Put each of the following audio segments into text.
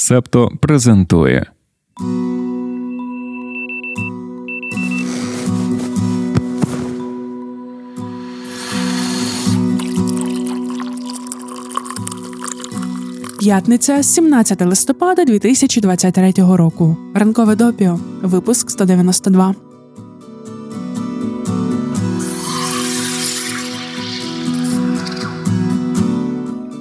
Септо презентує. П'ятниця, 17 листопада 2023 року. Ранкове допіо. Випуск 192.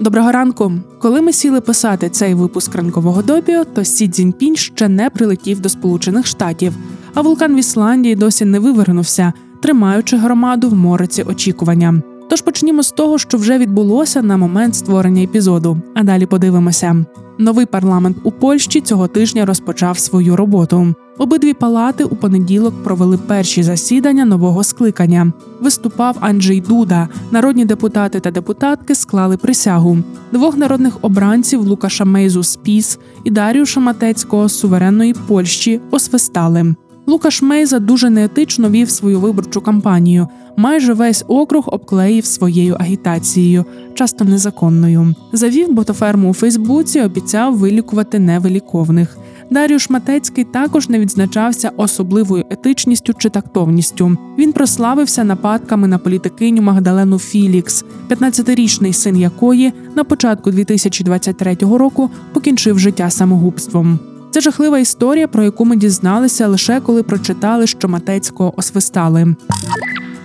Доброго ранку. Коли ми сіли писати цей випуск ранкового допіо, то Сі Цзіньпінь ще не прилетів до Сполучених Штатів, а вулкан в Ісландії досі не вивернувся, тримаючи громаду в мороці очікування. Тож почнімо з того, що вже відбулося на момент створення епізоду. А далі подивимося. Новий парламент у Польщі цього тижня розпочав свою роботу. Обидві палати у понеділок провели перші засідання нового скликання. Виступав Анджей Дуда. Народні депутати та депутатки склали присягу. Двох народних обранців Лукаша Мейзу з ПІС і Дарію Шаматецького з суверенної Польщі освистали. Лукаш Мейза дуже неетично вів свою виборчу кампанію. Майже весь округ обклеїв своєю агітацією, часто незаконною. Завів ботоферму у Фейсбуці, обіцяв вилікувати невиліковних. Даріуш Матецький також не відзначався особливою етичністю чи тактовністю. Він прославився нападками на політикиню Магдалену Філікс, 15-річний син якої на початку 2023 року покінчив життя самогубством. Це жахлива історія, про яку ми дізналися лише коли прочитали, що Матецького освистали.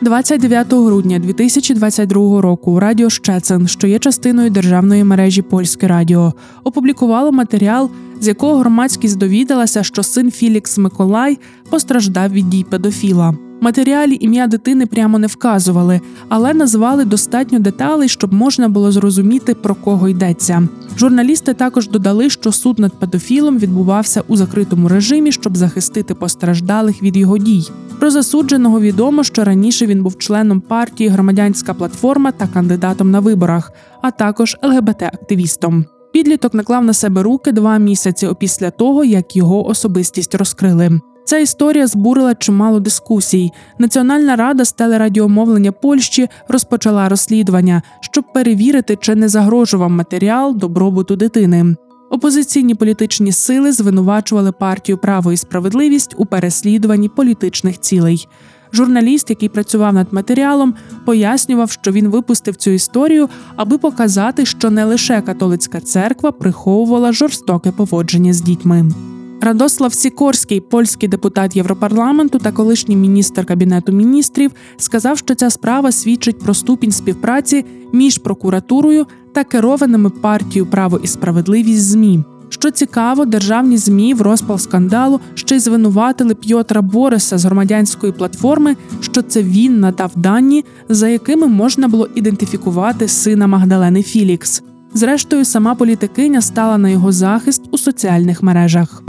29 грудня 2022 року Радіо Щецин, що є частиною державної мережі Польське Радіо, опублікувало матеріал, з якого громадськість довідалася, що син Філікс Миколай постраждав від дій педофіла матеріалі ім'я дитини прямо не вказували, але назвали достатньо деталей, щоб можна було зрозуміти про кого йдеться. Журналісти також додали, що суд над педофілом відбувався у закритому режимі, щоб захистити постраждалих від його дій. Про засудженого відомо, що раніше він був членом партії Громадянська платформа та кандидатом на виборах, а також ЛГБТ-активістом. Підліток наклав на себе руки два місяці опісля того, як його особистість розкрили. Ця історія збурила чимало дискусій. Національна рада з телерадіомовлення Польщі розпочала розслідування, щоб перевірити, чи не загрожував матеріал добробуту дитини. Опозиційні політичні сили звинувачували партію право і справедливість у переслідуванні політичних цілей. Журналіст, який працював над матеріалом, пояснював, що він випустив цю історію, аби показати, що не лише католицька церква приховувала жорстоке поводження з дітьми. Радослав Сікорський, польський депутат Європарламенту та колишній міністр кабінету міністрів, сказав, що ця справа свідчить про ступінь співпраці між прокуратурою та керованими партією право і справедливість змі. Що цікаво, державні змі в розпал скандалу ще й звинуватили П'єтра Бориса з громадянської платформи, що це він надав дані, за якими можна було ідентифікувати сина Магдалени Філікс. Зрештою, сама політикиня стала на його захист у соціальних мережах.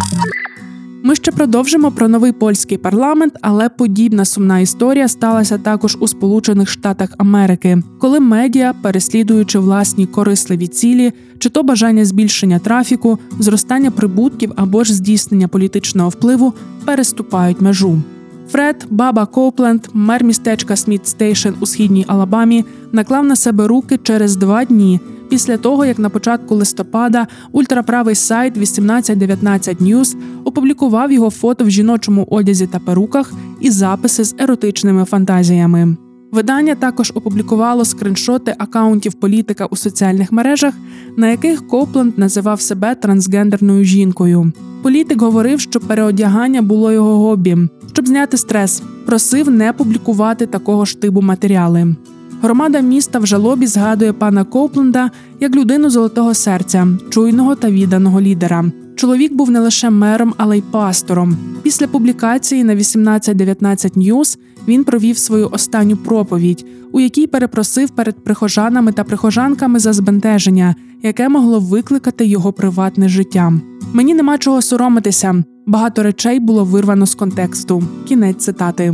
Ми ще продовжимо про новий польський парламент, але подібна сумна історія сталася також у Сполучених Штатах Америки, коли медіа, переслідуючи власні корисливі цілі, чи то бажання збільшення трафіку, зростання прибутків або ж здійснення політичного впливу, переступають межу. Фред Баба Коупленд, мер містечка Сміт Стейшн у східній Алабамі, наклав на себе руки через два дні після того, як на початку листопада ультраправий сайт 1819 News опублікував його фото в жіночому одязі та перуках і записи з еротичними фантазіями. Видання також опублікувало скриншоти акаунтів політика у соціальних мережах, на яких Копланд називав себе трансгендерною жінкою. Політик говорив, що переодягання було його хобі. щоб зняти стрес. Просив не публікувати такого ж типу матеріали. Громада міста в жалобі згадує пана Коупленда як людину золотого серця, чуйного та відданого лідера. Чоловік був не лише мером, але й пастором. Після публікації на 1819 News він провів свою останню проповідь, у якій перепросив перед прихожанами та прихожанками за збентеження, яке могло викликати його приватне життя. Мені нема чого соромитися. Багато речей було вирвано з контексту. Кінець цитати.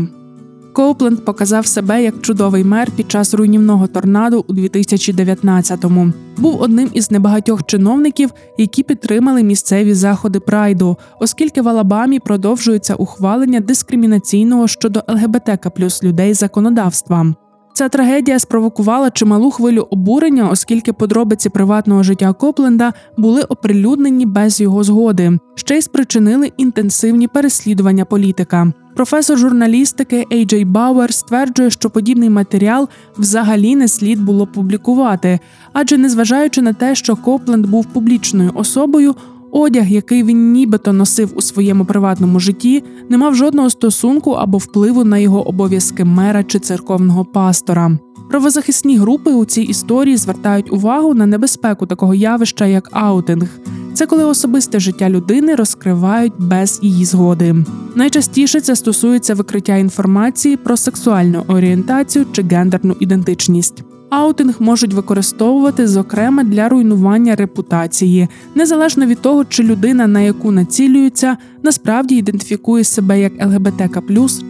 Коупленд показав себе як чудовий мер під час руйнівного торнадо у 2019-му. Був одним із небагатьох чиновників, які підтримали місцеві заходи прайду, оскільки в Алабамі продовжується ухвалення дискримінаційного щодо ЛГБТК плюс людей законодавства. Ця трагедія спровокувала чималу хвилю обурення, оскільки подробиці приватного життя Копленда були оприлюднені без його згоди, ще й спричинили інтенсивні переслідування політика. Професор журналістики Ей Джей Бауер стверджує, що подібний матеріал взагалі не слід було публікувати, адже незважаючи на те, що Копленд був публічною особою, Одяг, який він нібито носив у своєму приватному житті, не мав жодного стосунку або впливу на його обов'язки мера чи церковного пастора. Правозахисні групи у цій історії звертають увагу на небезпеку такого явища, як аутинг. Це коли особисте життя людини розкривають без її згоди. Найчастіше це стосується викриття інформації про сексуальну орієнтацію чи гендерну ідентичність. Аутинг можуть використовувати зокрема для руйнування репутації, незалежно від того, чи людина, на яку націлюються, насправді ідентифікує себе як ЛГБТК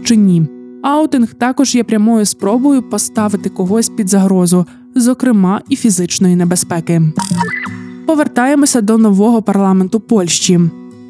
чи ні. Аутинг також є прямою спробою поставити когось під загрозу, зокрема і фізичної небезпеки. Повертаємося до нового парламенту Польщі.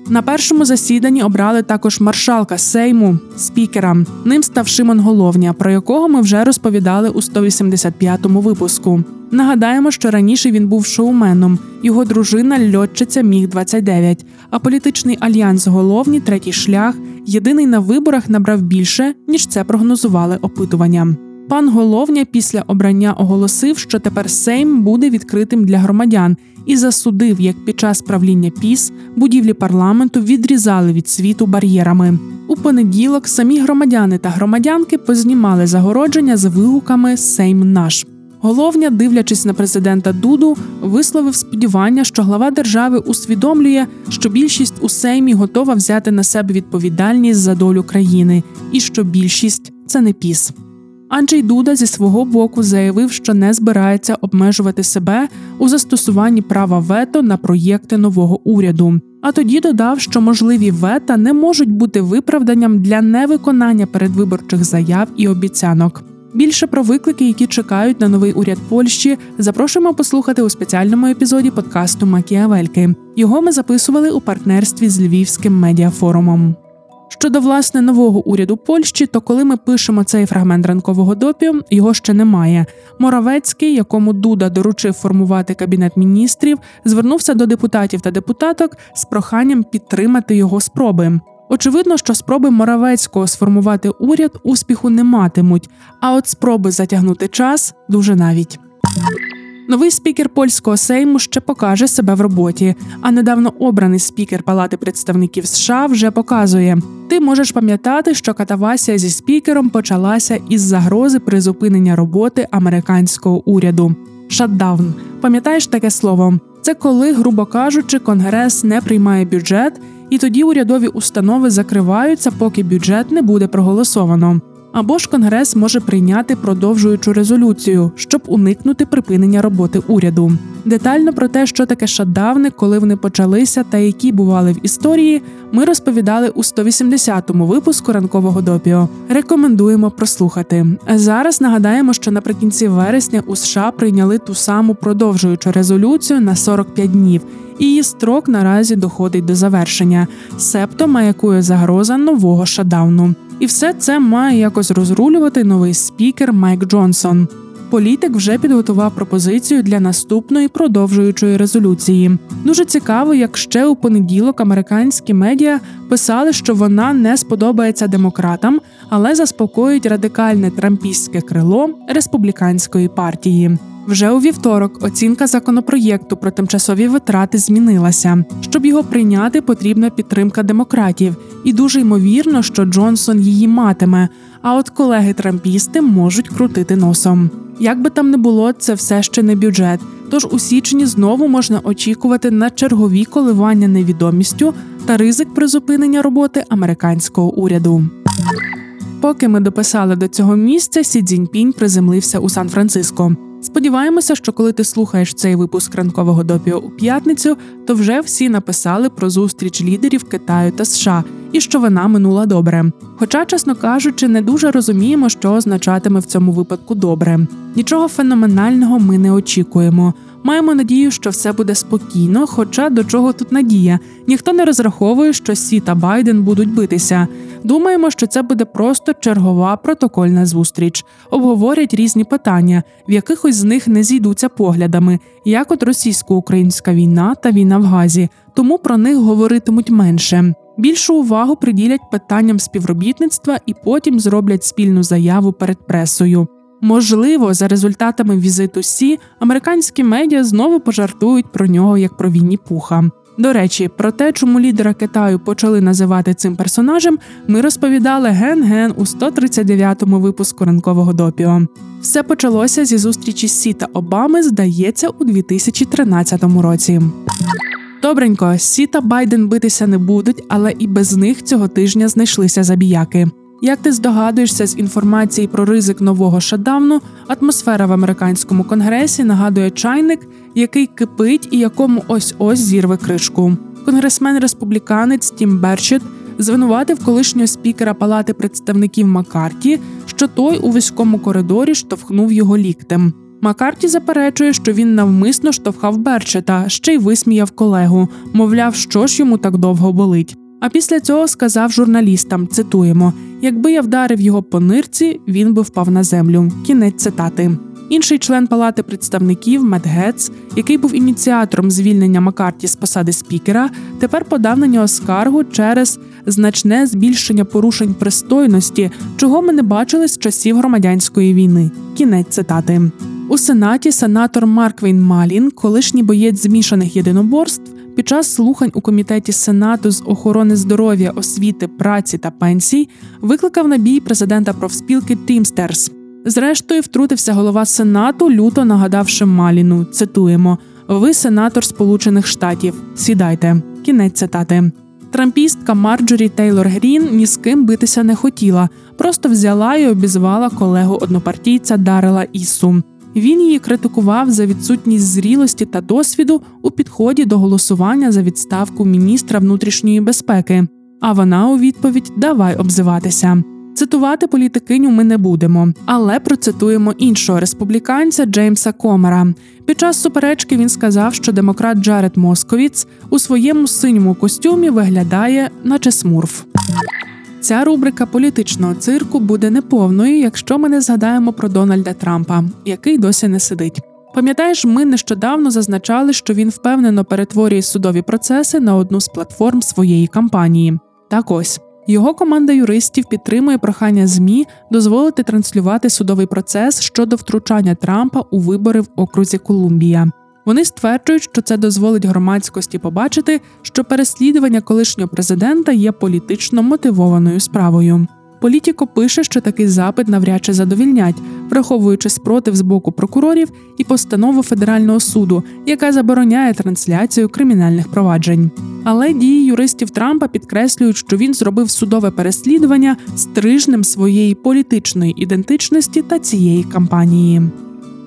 На першому засіданні обрали також маршалка Сейму, спікера. Ним став Шимон Головня, про якого ми вже розповідали у 185-му випуску. Нагадаємо, що раніше він був шоуменом, його дружина льотчиця Міг 29 А політичний альянс головні третій шлях єдиний на виборах набрав більше ніж це прогнозували опитування. Пан головня після обрання оголосив, що тепер Сейм буде відкритим для громадян і засудив, як під час правління піс будівлі парламенту відрізали від світу бар'єрами. У понеділок самі громадяни та громадянки познімали загородження з вигуками Сейм наш. Головня, дивлячись на президента Дуду, висловив сподівання, що глава держави усвідомлює, що більшість у Сеймі готова взяти на себе відповідальність за долю країни, і що більшість це не піс. Анджей Дуда зі свого боку заявив, що не збирається обмежувати себе у застосуванні права вето на проєкти нового уряду. А тоді додав, що можливі вета не можуть бути виправданням для невиконання передвиборчих заяв і обіцянок. Більше про виклики, які чекають на новий уряд Польщі, запрошуємо послухати у спеціальному епізоді подкасту Макіавельки. Його ми записували у партнерстві з Львівським медіафорумом. Щодо власне нового уряду Польщі, то коли ми пишемо цей фрагмент ранкового допі, його ще немає. Моравецький, якому Дуда доручив формувати кабінет міністрів, звернувся до депутатів та депутаток з проханням підтримати його спроби. Очевидно, що спроби Моравецького сформувати уряд успіху не матимуть, а от спроби затягнути час дуже навіть. Новий спікер польського сейму ще покаже себе в роботі. А недавно обраний спікер Палати представників США вже показує: ти можеш пам'ятати, що катавасія зі спікером почалася із загрози призупинення роботи американського уряду. Шатдаун. Пам'ятаєш таке слово? Це коли, грубо кажучи, конгрес не приймає бюджет, і тоді урядові установи закриваються, поки бюджет не буде проголосовано. Або ж Конгрес може прийняти продовжуючу резолюцію, щоб уникнути припинення роботи уряду. Детально про те, що таке шатдавни, коли вони почалися та які бували в історії, ми розповідали у 180-му випуску ранкового допіо. Рекомендуємо прослухати. Зараз нагадаємо, що наприкінці вересня у США прийняли ту саму продовжуючу резолюцію на 45 днів. І її строк наразі доходить до завершення, себто маякує загроза нового шатдауну. І все це має якось розрулювати новий спікер Майк Джонсон. Політик вже підготував пропозицію для наступної продовжуючої резолюції. Дуже цікаво, як ще у понеділок американські медіа писали, що вона не сподобається демократам, але заспокоїть радикальне трампістське крило республіканської партії. Вже у вівторок оцінка законопроєкту про тимчасові витрати змінилася. Щоб його прийняти, потрібна підтримка демократів, і дуже ймовірно, що Джонсон її матиме. А от колеги трампісти можуть крутити носом. Як би там не було, це все ще не бюджет. Тож у січні знову можна очікувати на чергові коливання невідомістю та ризик призупинення роботи американського уряду. Поки ми дописали до цього місця, Сі Цзіньпінь приземлився у Сан-Франциско. Сподіваємося, що коли ти слухаєш цей випуск ранкового допіо у п'ятницю, то вже всі написали про зустріч лідерів Китаю та США і що вона минула добре. Хоча, чесно кажучи, не дуже розуміємо, що означатиме в цьому випадку добре. Нічого феноменального ми не очікуємо. Маємо надію, що все буде спокійно. Хоча до чого тут надія? Ніхто не розраховує, що Сі та Байден будуть битися. Думаємо, що це буде просто чергова протокольна зустріч. Обговорять різні питання, в якихось з них не зійдуться поглядами, як от російсько-українська війна та війна в Газі, тому про них говоритимуть менше. Більшу увагу приділять питанням співробітництва і потім зроблять спільну заяву перед пресою. Можливо, за результатами візиту Сі американські медіа знову пожартують про нього як про Вінні Пуха. До речі, про те, чому лідера Китаю почали називати цим персонажем, ми розповідали ген-ген у 139-му випуску ранкового допіо. Все почалося зі зустрічі Сі та Обами, здається, у 2013 році. Добренько, Сі та Байден битися не будуть, але і без них цього тижня знайшлися забіяки. Як ти здогадуєшся з інформації про ризик нового шатдауну, атмосфера в американському конгресі нагадує чайник, який кипить і якому ось ось зірве кришку. Конгресмен республіканець Тім Берчет звинуватив колишнього спікера Палати представників Маккарті, що той у вузькому коридорі штовхнув його ліктем. Маккарті заперечує, що він навмисно штовхав Берчета, ще й висміяв колегу, мовляв, що ж йому так довго болить. А після цього сказав журналістам: цитуємо: якби я вдарив його по нирці, він би впав на землю. Кінець цитати. Інший член палати представників Мет Гетц, який був ініціатором звільнення Маккарті з посади спікера, тепер подав на нього скаргу через значне збільшення порушень пристойності, чого ми не бачили з часів громадянської війни. Кінець цитати. У сенаті сенатор Марквін Малін, колишній боєць змішаних єдиноборств, під час слухань у комітеті Сенату з охорони здоров'я, освіти, праці та пенсій викликав на бій президента профспілки Тімстерс. Зрештою, втрутився голова Сенату, люто нагадавши Маліну. Цитуємо: Ви сенатор Сполучених Штатів. Сідайте. Кінець цитати. Трампістка Марджорі Тейлор Грін ні з ким битися не хотіла, просто взяла і обізвала колегу однопартійця Дарела Ісу. Він її критикував за відсутність зрілості та досвіду у підході до голосування за відставку міністра внутрішньої безпеки. А вона у відповідь давай обзиватися. Цитувати політикиню ми не будемо, але процитуємо іншого республіканця Джеймса Комера. Під час суперечки він сказав, що демократ Джаред Московіц у своєму синьому костюмі виглядає, наче смурф. Ця рубрика політичного цирку буде неповною, якщо ми не згадаємо про Дональда Трампа, який досі не сидить. Пам'ятаєш, ми нещодавно зазначали, що він впевнено перетворює судові процеси на одну з платформ своєї кампанії. Так ось його команда юристів підтримує прохання змі дозволити транслювати судовий процес щодо втручання Трампа у вибори в окрузі Колумбія. Вони стверджують, що це дозволить громадськості побачити, що переслідування колишнього президента є політично мотивованою справою. Політіко пише, що такий запит навряд чи задовільнять, враховуючи спротив з боку прокурорів і постанову федерального суду, яка забороняє трансляцію кримінальних проваджень. Але дії юристів Трампа підкреслюють, що він зробив судове переслідування стрижнем своєї політичної ідентичності та цієї кампанії.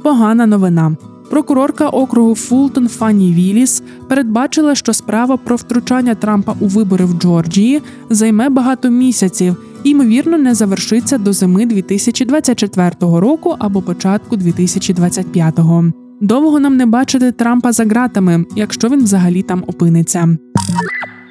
Погана новина. Прокурорка округу Фултон Фанні Віліс передбачила, що справа про втручання Трампа у вибори в Джорджії займе багато місяців і, ймовірно, не завершиться до зими 2024 року або початку 2025-го. Довго нам не бачити Трампа за ґратами, якщо він взагалі там опиниться.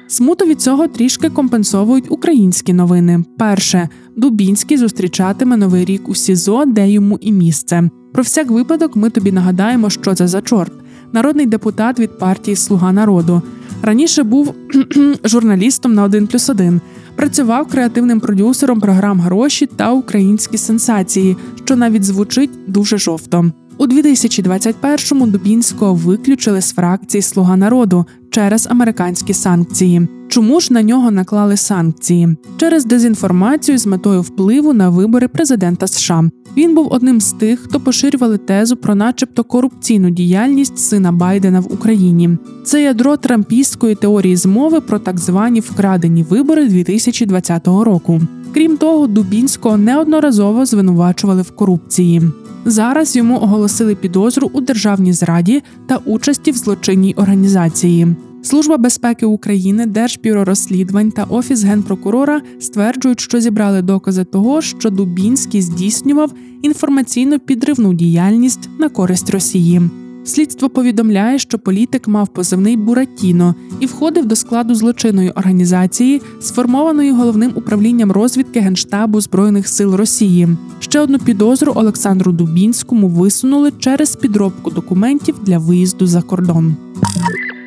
Смуту від цього трішки компенсовують українські новини. Перше, Дубінський зустрічатиме новий рік у СІЗО, де йому і місце. Про всяк випадок ми тобі нагадаємо, що це за чорт. Народний депутат від партії Слуга народу. Раніше був журналістом на плюс 1+,1. Працював креативним продюсером програм Гроші та Українські сенсації, що навіть звучить дуже жовто. У 2021-му Дубінського виключили з фракції Слуга народу через американські санкції. Чому ж на нього наклали санкції через дезінформацію з метою впливу на вибори президента США? Він був одним з тих, хто поширювали тезу про, начебто, корупційну діяльність сина Байдена в Україні. Це ядро трампістської теорії змови про так звані вкрадені вибори 2020 року. Крім того, Дубінського неодноразово звинувачували в корупції. Зараз йому оголосили підозру у державній зраді та участі в злочинній організації. Служба безпеки України, Держбюро розслідувань та офіс генпрокурора стверджують, що зібрали докази того, що Дубінський здійснював інформаційно підривну діяльність на користь Росії. Слідство повідомляє, що політик мав позивний Буратіно і входив до складу злочинної організації, сформованої головним управлінням розвідки Генштабу Збройних сил Росії. Ще одну підозру Олександру Дубінському висунули через підробку документів для виїзду за кордон.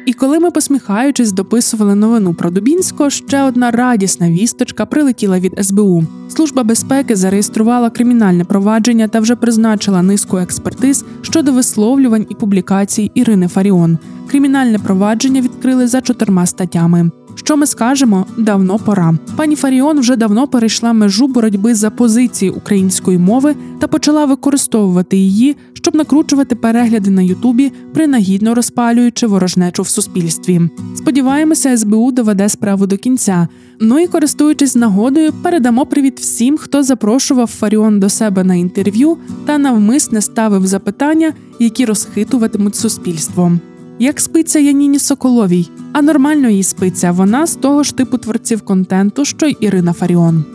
І коли ми, посміхаючись, дописували новину про Дубінського, ще одна радісна вісточка прилетіла від СБУ. Служба безпеки зареєструвала кримінальне провадження та вже призначила низку експертиз щодо висловлювань і публікацій Ірини Фаріон. Кримінальне провадження відкрили за чотирма статтями. Що ми скажемо? Давно пора. Пані Фаріон вже давно перейшла межу боротьби за позиції української мови та почала використовувати її, щоб накручувати перегляди на Ютубі, принагідно розпалюючи ворожнечу в суспільстві. Сподіваємося, СБУ доведе справу до кінця. Ну і користуючись нагодою, передамо привіт всім, хто запрошував Фаріон до себе на інтерв'ю та навмисне ставив запитання, які розхитуватимуть суспільство. Як спиться Яніні Соколовій, а нормально їй спиться. Вона з того ж типу творців контенту, що й Ірина Фаріон.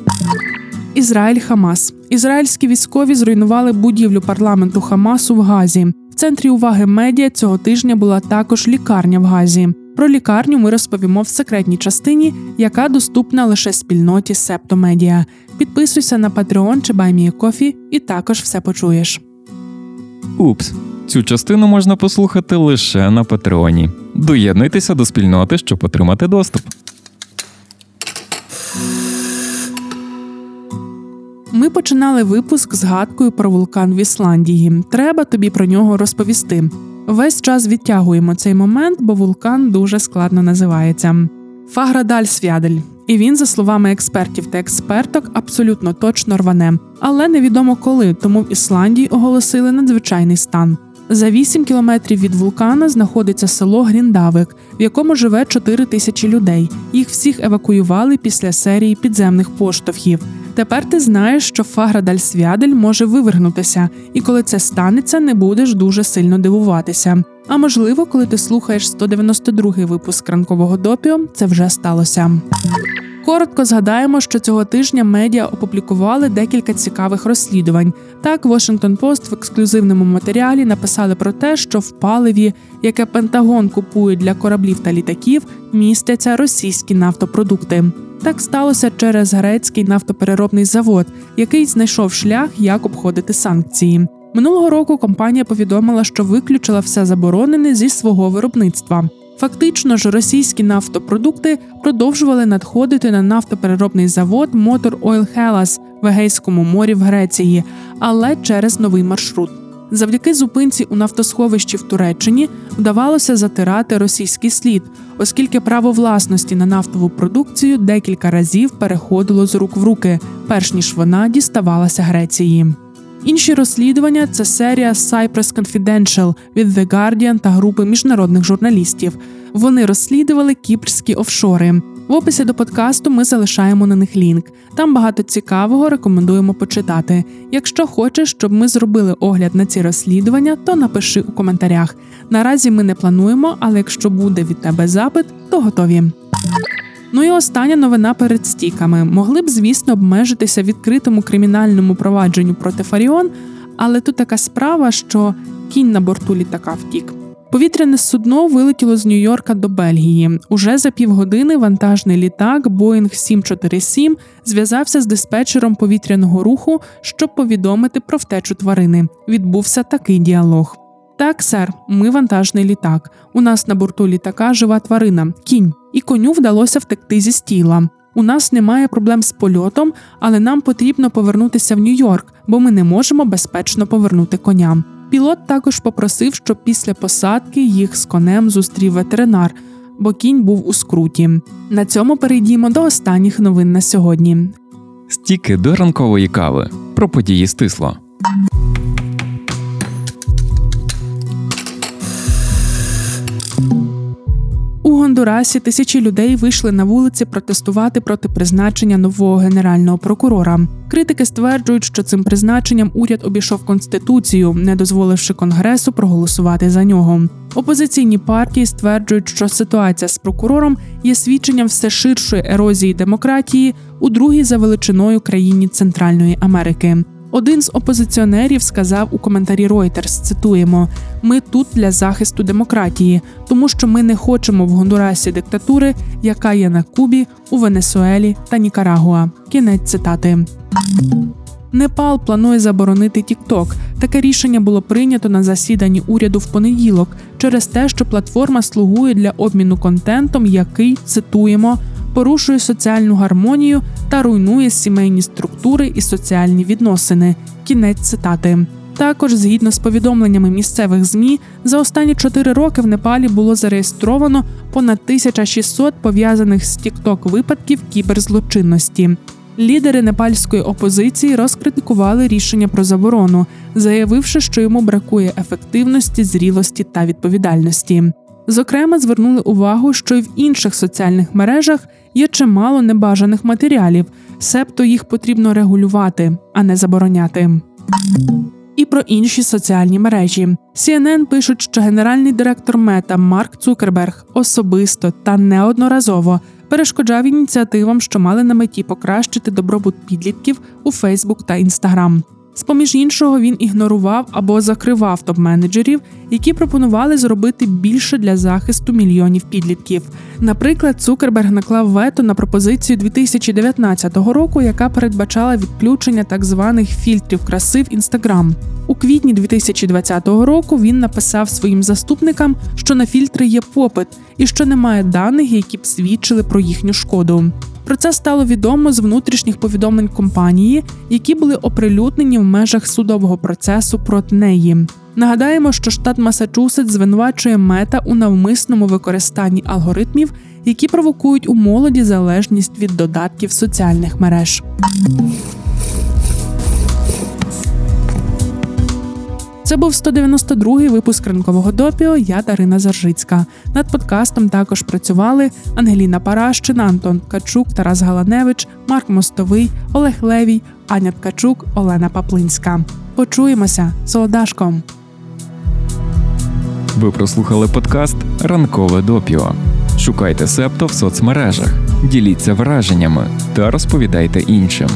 Ізраїль Хамас. Ізраїльські військові зруйнували будівлю парламенту Хамасу в Газі. В центрі уваги медіа цього тижня була також лікарня в Газі. Про лікарню ми розповімо в секретній частині, яка доступна лише спільноті Септомедіа. Підписуйся на Patreon чи BuyMeACoffee і також все почуєш. Упс. Цю частину можна послухати лише на Патреоні. Доєднуйтеся до спільноти, щоб отримати доступ. Ми починали випуск згадкою про вулкан в Ісландії. Треба тобі про нього розповісти. Весь час відтягуємо цей момент, бо вулкан дуже складно називається. Фаградальсвядель. І він, за словами експертів та експерток, абсолютно точно рване, але невідомо коли, тому в Ісландії оголосили надзвичайний стан. За 8 кілометрів від вулкана знаходиться село Гріндавик, в якому живе 4 тисячі людей. Їх всіх евакуювали після серії підземних поштовхів. Тепер ти знаєш, що Фаградаль-Свядель може вивергнутися, і коли це станеться, не будеш дуже сильно дивуватися. А можливо, коли ти слухаєш 192-й випуск ранкового допіо, це вже сталося. Коротко згадаємо, що цього тижня медіа опублікували декілька цікавих розслідувань. Так, Washington Post в ексклюзивному матеріалі написали про те, що в паливі, яке Пентагон купує для кораблів та літаків, містяться російські нафтопродукти. Так сталося через грецький нафтопереробний завод, який знайшов шлях, як обходити санкції. Минулого року компанія повідомила, що виключила все заборонене зі свого виробництва. Фактично ж, російські нафтопродукти продовжували надходити на нафтопереробний завод Motor Oil Hellas в Егейському морі в Греції, але через новий маршрут. Завдяки зупинці у нафтосховищі в Туреччині вдавалося затирати російський слід, оскільки право власності на нафтову продукцію декілька разів переходило з рук в руки, перш ніж вона діставалася Греції. Інші розслідування це серія Cyprus Confidential від The Guardian та групи міжнародних журналістів. Вони розслідували кіпрські офшори. В описі до подкасту ми залишаємо на них лінк. Там багато цікавого рекомендуємо почитати. Якщо хочеш, щоб ми зробили огляд на ці розслідування, то напиши у коментарях. Наразі ми не плануємо, але якщо буде від тебе запит, то готові. Ну і остання новина перед стіками. Могли б, звісно, обмежитися відкритому кримінальному провадженню проти Фаріон, але тут така справа, що кінь на борту літака втік. Повітряне судно вилетіло з Нью-Йорка до Бельгії. Уже за півгодини вантажний літак Boeing 747 зв'язався з диспетчером повітряного руху, щоб повідомити про втечу тварини. Відбувся такий діалог. Так, сер, ми вантажний літак. У нас на борту літака жива тварина, кінь, і коню вдалося втекти зі стіла. У нас немає проблем з польотом, але нам потрібно повернутися в Нью-Йорк, бо ми не можемо безпечно повернути коня. Пілот також попросив, щоб після посадки їх з конем зустрів ветеринар, бо кінь був у скруті. На цьому перейдімо до останніх новин на сьогодні. Стіки до ранкової кави про події стисло. У Гондурасі тисячі людей вийшли на вулиці протестувати проти призначення нового генерального прокурора. Критики стверджують, що цим призначенням уряд обійшов конституцію, не дозволивши конгресу проголосувати за нього. Опозиційні партії стверджують, що ситуація з прокурором є свідченням все ширшої ерозії демократії у другій за величиною країні Центральної Америки. Один з опозиціонерів сказав у коментарі Reuters, цитуємо: ми тут для захисту демократії, тому що ми не хочемо в Гондурасі диктатури, яка є на Кубі, у Венесуелі та Нікарагуа. Кінець цитати. Непал планує заборонити TikTok. Таке рішення було прийнято на засіданні уряду в понеділок через те, що платформа слугує для обміну контентом, який цитуємо порушує соціальну гармонію та руйнує сімейні структури і соціальні відносини. Кінець цитати. Також, згідно з повідомленнями місцевих змі, за останні чотири роки в Непалі було зареєстровано понад 1600 пов'язаних з TikTok випадків кіберзлочинності. Лідери непальської опозиції розкритикували рішення про заборону, заявивши, що йому бракує ефективності, зрілості та відповідальності. Зокрема, звернули увагу, що й в інших соціальних мережах є чимало небажаних матеріалів, себто їх потрібно регулювати, а не забороняти. І про інші соціальні мережі CNN пишуть, що генеральний директор Мета Марк Цукерберг особисто та неодноразово перешкоджав ініціативам, що мали на меті покращити добробут підлітків у Фейсбук та Інстаграм. З поміж іншого, він ігнорував або закривав топ-менеджерів, які пропонували зробити більше для захисту мільйонів підлітків. Наприклад, Цукерберг наклав вето на пропозицію 2019 року, яка передбачала відключення так званих фільтрів краси в Інстаграм. У квітні 2020 року він написав своїм заступникам, що на фільтри є попит і що немає даних, які б свідчили про їхню шкоду. Про це стало відомо з внутрішніх повідомлень компанії, які були оприлюднені в межах судового процесу проти неї. Нагадаємо, що штат Масачусетс звинувачує мета у навмисному використанні алгоритмів, які провокують у молоді залежність від додатків соціальних мереж. Це був 192-й випуск ранкового допіо. Я Дарина Заржицька. Над подкастом також працювали Ангеліна Паращина, Антон Ткачук, Тарас Галаневич, Марк Мостовий, Олег Левій, Аня Ткачук, Олена Паплинська. Почуємося солодашком. Ви прослухали подкаст Ранкове допіо. Шукайте септо в соцмережах, діліться враженнями та розповідайте іншим.